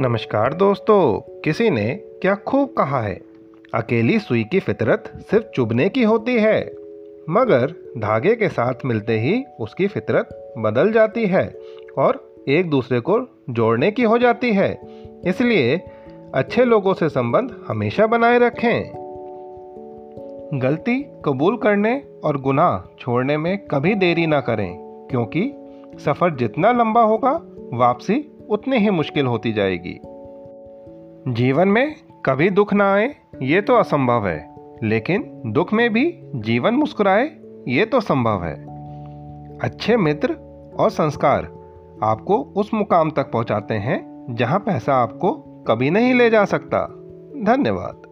नमस्कार दोस्तों, किसी ने क्या खूब कहा है? अकेली सुई की फितरत सिर्फ़ चुभने की होती है, मगर धागे के साथ मिलते ही उसकी फितरत बदल जाती है और एक दूसरे को जोड़ने की हो जाती है। इसलिए अच्छे लोगों से संबंध हमेशा बनाए रखें। गलती कबूल करने और गुनाह छोड़ने में कभी देरी ना करें, क्योंकि सफ़र जितना लंबा होगा, वापसी उतनी ही मुश्किल होती जाएगी। जीवन में कभी दुख ना आए, ये तो असंभव है। लेकिन दुख में भी जीवन मुस्कुराए, ये तो संभव है। अच्छे मित्र और संस्कार आपको उस मुकाम तक पहुंचाते हैं जहाँ पैसा आपको कभी नहीं ले जा सकता। धन्यवाद।